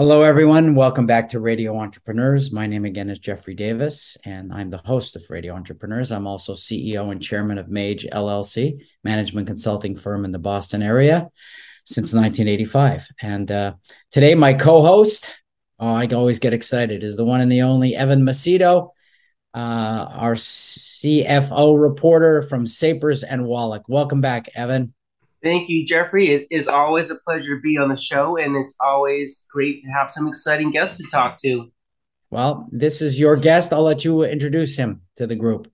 Hello, everyone. Welcome back to Radio Entrepreneurs. My name again is Jeffrey Davis, and I'm the host of Radio Entrepreneurs. I'm also CEO and chairman of Mage LLC, management consulting firm in the Boston area since 1985. And uh, today, my co host, oh, I always get excited, is the one and the only Evan Macedo, uh, our CFO reporter from Sapers and Wallack. Welcome back, Evan. Thank you, Jeffrey. It is always a pleasure to be on the show, and it's always great to have some exciting guests to talk to. Well, this is your guest. I'll let you introduce him to the group.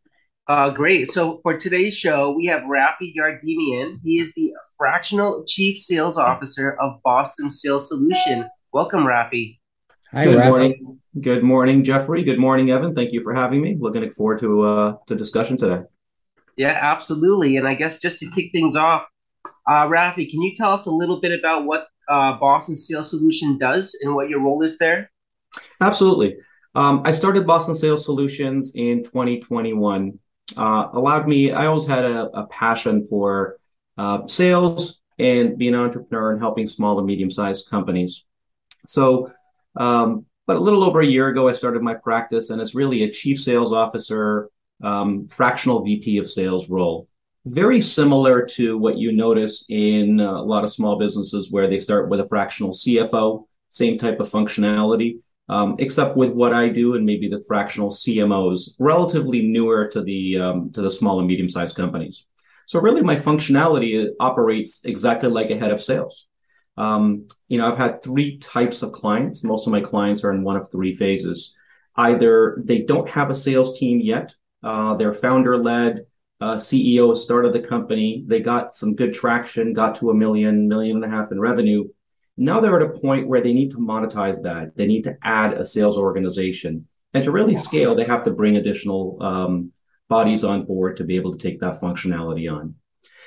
Uh, great. So for today's show, we have Raffi Yardemian. He is the fractional chief sales officer of Boston Sales Solution. Welcome, Raffi. Hi, Good Raffi. morning. Good morning, Jeffrey. Good morning, Evan. Thank you for having me. Looking forward to uh, to discussion today. Yeah, absolutely. And I guess just to kick things off, uh, Raffi, can you tell us a little bit about what uh, Boston Sales Solution does and what your role is there? Absolutely. Um, I started Boston Sales Solutions in 2021. Uh, allowed me, I always had a, a passion for uh, sales and being an entrepreneur and helping small and medium sized companies. So, um, but a little over a year ago, I started my practice, and it's really a chief sales officer, um, fractional VP of sales role very similar to what you notice in a lot of small businesses where they start with a fractional CFO, same type of functionality, um, except with what I do and maybe the fractional CMOs, relatively newer to the um, to the small and medium sized companies. So really, my functionality operates exactly like a head of sales. Um, you know, I've had three types of clients. Most of my clients are in one of three phases. Either they don't have a sales team yet, uh, they're founder led uh, CEO started the company. They got some good traction, got to a million, million and a half in revenue. Now they're at a point where they need to monetize that. They need to add a sales organization. And to really scale, they have to bring additional um, bodies on board to be able to take that functionality on.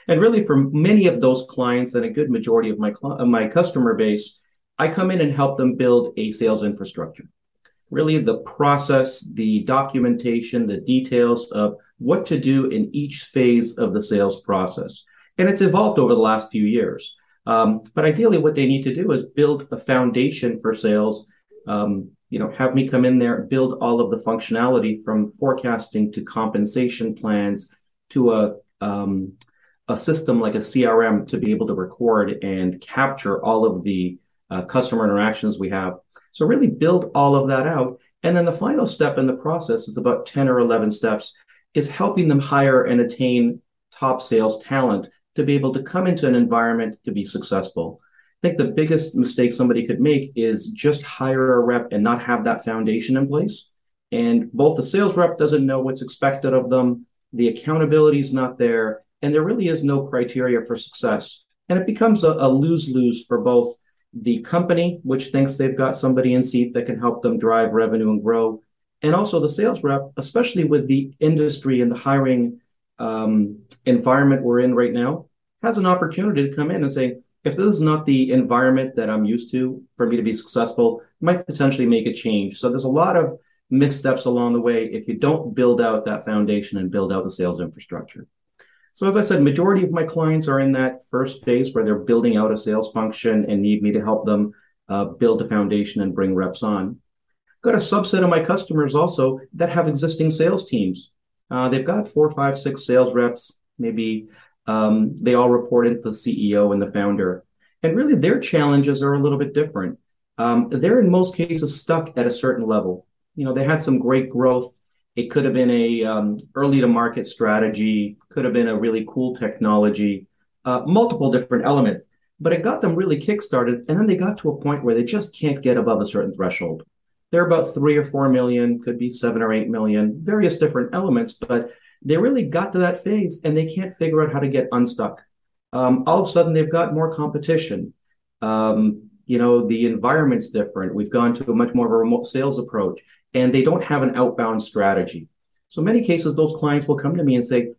And really, for many of those clients and a good majority of my, cl- of my customer base, I come in and help them build a sales infrastructure. Really, the process, the documentation, the details of what to do in each phase of the sales process. And it's evolved over the last few years. Um, but ideally, what they need to do is build a foundation for sales. Um, you know, have me come in there, build all of the functionality from forecasting to compensation plans to a um, a system like a CRM to be able to record and capture all of the uh, customer interactions we have. So really build all of that out. And then the final step in the process is about 10 or 11 steps is helping them hire and attain top sales talent to be able to come into an environment to be successful. I think the biggest mistake somebody could make is just hire a rep and not have that foundation in place. And both the sales rep doesn't know what's expected of them, the accountability is not there, and there really is no criteria for success. And it becomes a, a lose lose for both the company, which thinks they've got somebody in seat that can help them drive revenue and grow, and also the sales rep, especially with the industry and the hiring um, environment we're in right now, has an opportunity to come in and say, if this is not the environment that I'm used to for me to be successful, might potentially make a change. So there's a lot of missteps along the way if you don't build out that foundation and build out the sales infrastructure. So as I said, majority of my clients are in that first phase where they're building out a sales function and need me to help them uh, build a foundation and bring reps on got a subset of my customers also that have existing sales teams. Uh, they've got four, five, six sales reps. Maybe um, they all report into the CEO and the founder. And really, their challenges are a little bit different. Um, they're in most cases stuck at a certain level. You know, they had some great growth. It could have been a um, early to market strategy, could have been a really cool technology, uh, multiple different elements. But it got them really kickstarted, and then they got to a point where they just can't get above a certain threshold. They're about three or four million, could be seven or eight million, various different elements, but they really got to that phase and they can't figure out how to get unstuck. Um, all of a sudden, they've got more competition. Um, you know, the environment's different. We've gone to a much more of a remote sales approach, and they don't have an outbound strategy. So, many cases, those clients will come to me and say,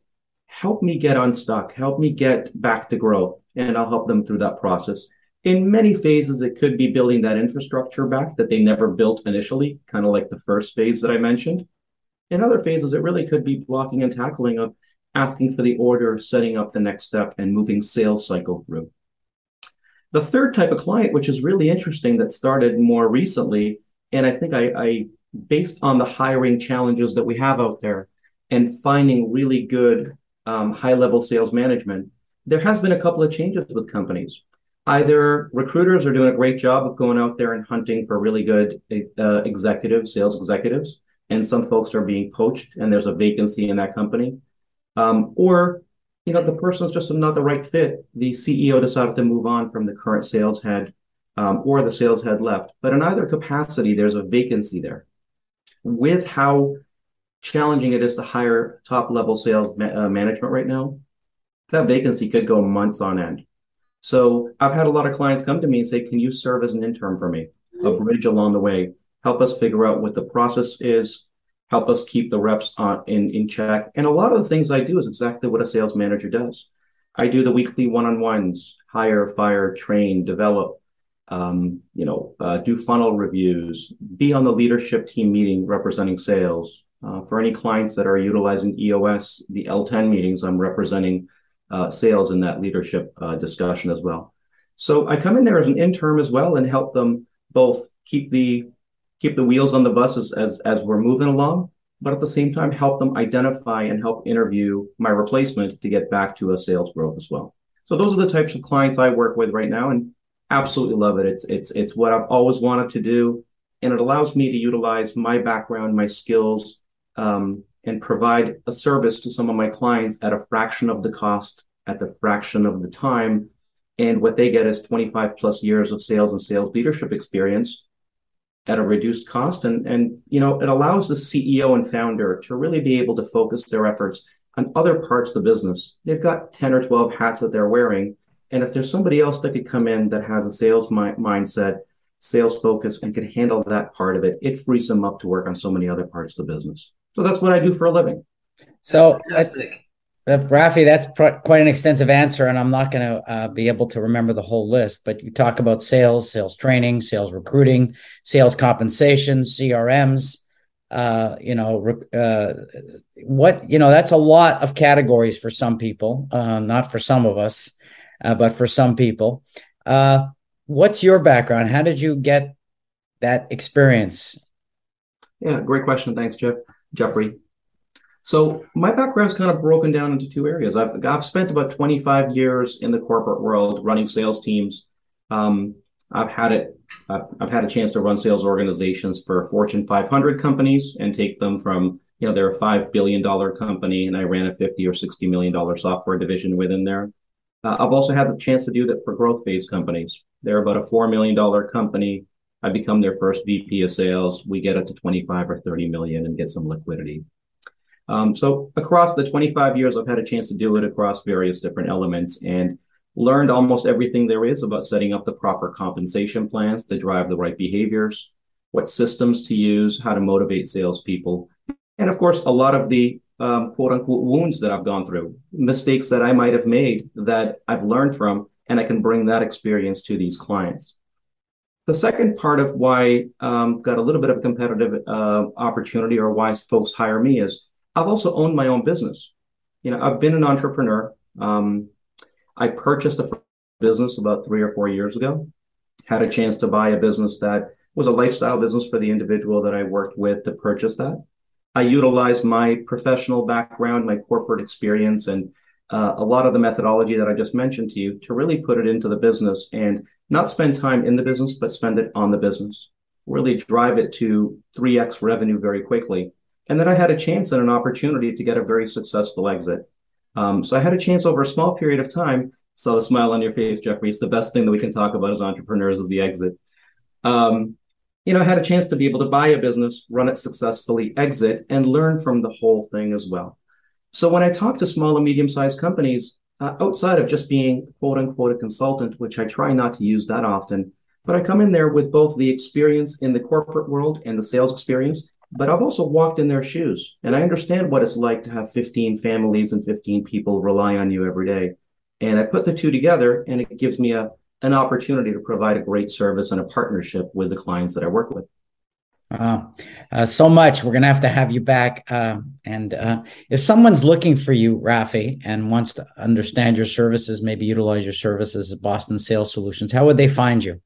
Help me get unstuck, help me get back to growth, and I'll help them through that process in many phases, it could be building that infrastructure back that they never built initially, kind of like the first phase that I mentioned. In other phases, it really could be blocking and tackling of asking for the order, setting up the next step, and moving sales cycle through. The third type of client, which is really interesting, that started more recently, and I think I, I based on the hiring challenges that we have out there and finding really good um, high level sales management, there has been a couple of changes with companies. Either recruiters are doing a great job of going out there and hunting for really good uh, executives, sales executives, and some folks are being poached and there's a vacancy in that company. Um, or you know the person's just not the right fit. The CEO decided to move on from the current sales head, um, or the sales head left. But in either capacity, there's a vacancy there. With how challenging it is to hire top level sales ma- uh, management right now, that vacancy could go months on end. So I've had a lot of clients come to me and say, "Can you serve as an intern for me, a bridge along the way? Help us figure out what the process is, help us keep the reps on, in, in check. And a lot of the things I do is exactly what a sales manager does. I do the weekly one-on-ones, hire, fire, train, develop, um, you know, uh, do funnel reviews, be on the leadership team meeting representing sales. Uh, for any clients that are utilizing EOS, the L10 meetings, I'm representing uh, sales in that leadership uh, discussion as well. So I come in there as an intern as well and help them both keep the keep the wheels on the bus as, as, as we're moving along, but at the same time, help them identify and help interview my replacement to get back to a sales growth as well. So those are the types of clients I work with right now and absolutely love it. It's, it's, it's what I've always wanted to do. And it allows me to utilize my background, my skills, um, and provide a service to some of my clients at a fraction of the cost, at the fraction of the time. And what they get is 25 plus years of sales and sales leadership experience at a reduced cost. And, and, you know, it allows the CEO and founder to really be able to focus their efforts on other parts of the business. They've got 10 or 12 hats that they're wearing. And if there's somebody else that could come in that has a sales mi- mindset, sales focus, and can handle that part of it, it frees them up to work on so many other parts of the business. So that's what I do for a living. So that's, uh, Raffi, that's pr- quite an extensive answer, and I'm not going to uh, be able to remember the whole list. But you talk about sales, sales training, sales recruiting, sales compensation, CRMs. Uh, you know, uh, what you know, that's a lot of categories for some people, uh, not for some of us, uh, but for some people. what's your background? How did you get that experience? Yeah, great question. Thanks, Jeff. Jeffrey. So my background is kind of broken down into two areas. I've, I've spent about 25 years in the corporate world running sales teams. Um, I've had it. I've, I've, had a chance to run sales organizations for Fortune 500 companies and take them from you know they're a five billion dollar company, and I ran a 50 or 60 million dollar software division within there. Uh, I've also had the chance to do that for growth phase companies. They're about a four million dollar company. I become their first VP of sales. We get up to 25 or 30 million and get some liquidity. Um, so across the 25 years, I've had a chance to do it across various different elements and learned almost everything there is about setting up the proper compensation plans to drive the right behaviors, what systems to use, how to motivate salespeople, and of course, a lot of the um, quote unquote wounds that I've gone through, mistakes that I might have made that I've learned from, and I can bring that experience to these clients. The second part of why um, got a little bit of a competitive uh, opportunity or why folks hire me is I've also owned my own business. You know, I've been an entrepreneur. Um, I purchased a business about three or four years ago. Had a chance to buy a business that was a lifestyle business for the individual that I worked with to purchase that. I utilized my professional background, my corporate experience, and uh, a lot of the methodology that I just mentioned to you to really put it into the business and not spend time in the business, but spend it on the business. Really drive it to 3x revenue very quickly and then I had a chance and an opportunity to get a very successful exit. Um, so I had a chance over a small period of time. Saw the smile on your face, Jeffrey. It's the best thing that we can talk about as entrepreneurs is the exit. Um, you know, I had a chance to be able to buy a business, run it successfully, exit, and learn from the whole thing as well. So when I talk to small and medium sized companies, uh, outside of just being quote unquote a consultant, which I try not to use that often, but I come in there with both the experience in the corporate world and the sales experience but I've also walked in their shoes and I understand what it's like to have 15 families and 15 people rely on you every day. And I put the two together and it gives me a, an opportunity to provide a great service and a partnership with the clients that I work with. Uh, uh, so much. We're going to have to have you back. Uh, and uh, if someone's looking for you, Raffi, and wants to understand your services, maybe utilize your services at Boston Sales Solutions, how would they find you?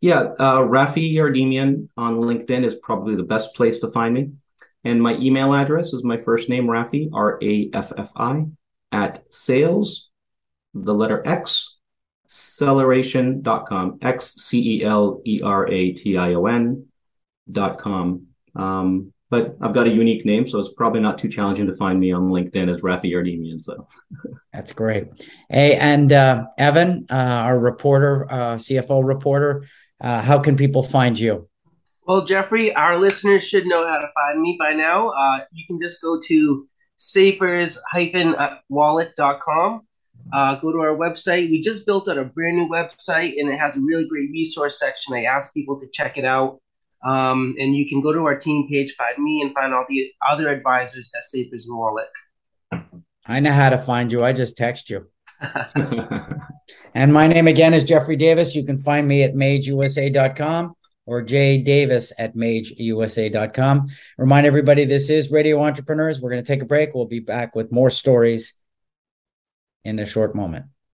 Yeah, uh, Raffi Yardemian on LinkedIn is probably the best place to find me. And my email address is my first name, Raffi, R A F F I, at sales, the letter X, acceleration.com, X C E L E R A T I O N dot com. Um, but I've got a unique name, so it's probably not too challenging to find me on LinkedIn as Raffi Yardemian. So that's great. Hey, and uh, Evan, uh, our reporter, uh, CFO reporter, uh, how can people find you? Well, Jeffrey, our listeners should know how to find me by now. Uh, you can just go to sapers-wallack.com. Uh, go to our website. We just built out a brand new website, and it has a really great resource section. I ask people to check it out. Um, and you can go to our team page, find me, and find all the other advisors at Sapers and Wallack. I know how to find you. I just text you. and my name again is Jeffrey Davis. You can find me at mageusa.com or jdavis at mageusa.com. Remind everybody this is Radio Entrepreneurs. We're going to take a break. We'll be back with more stories in a short moment.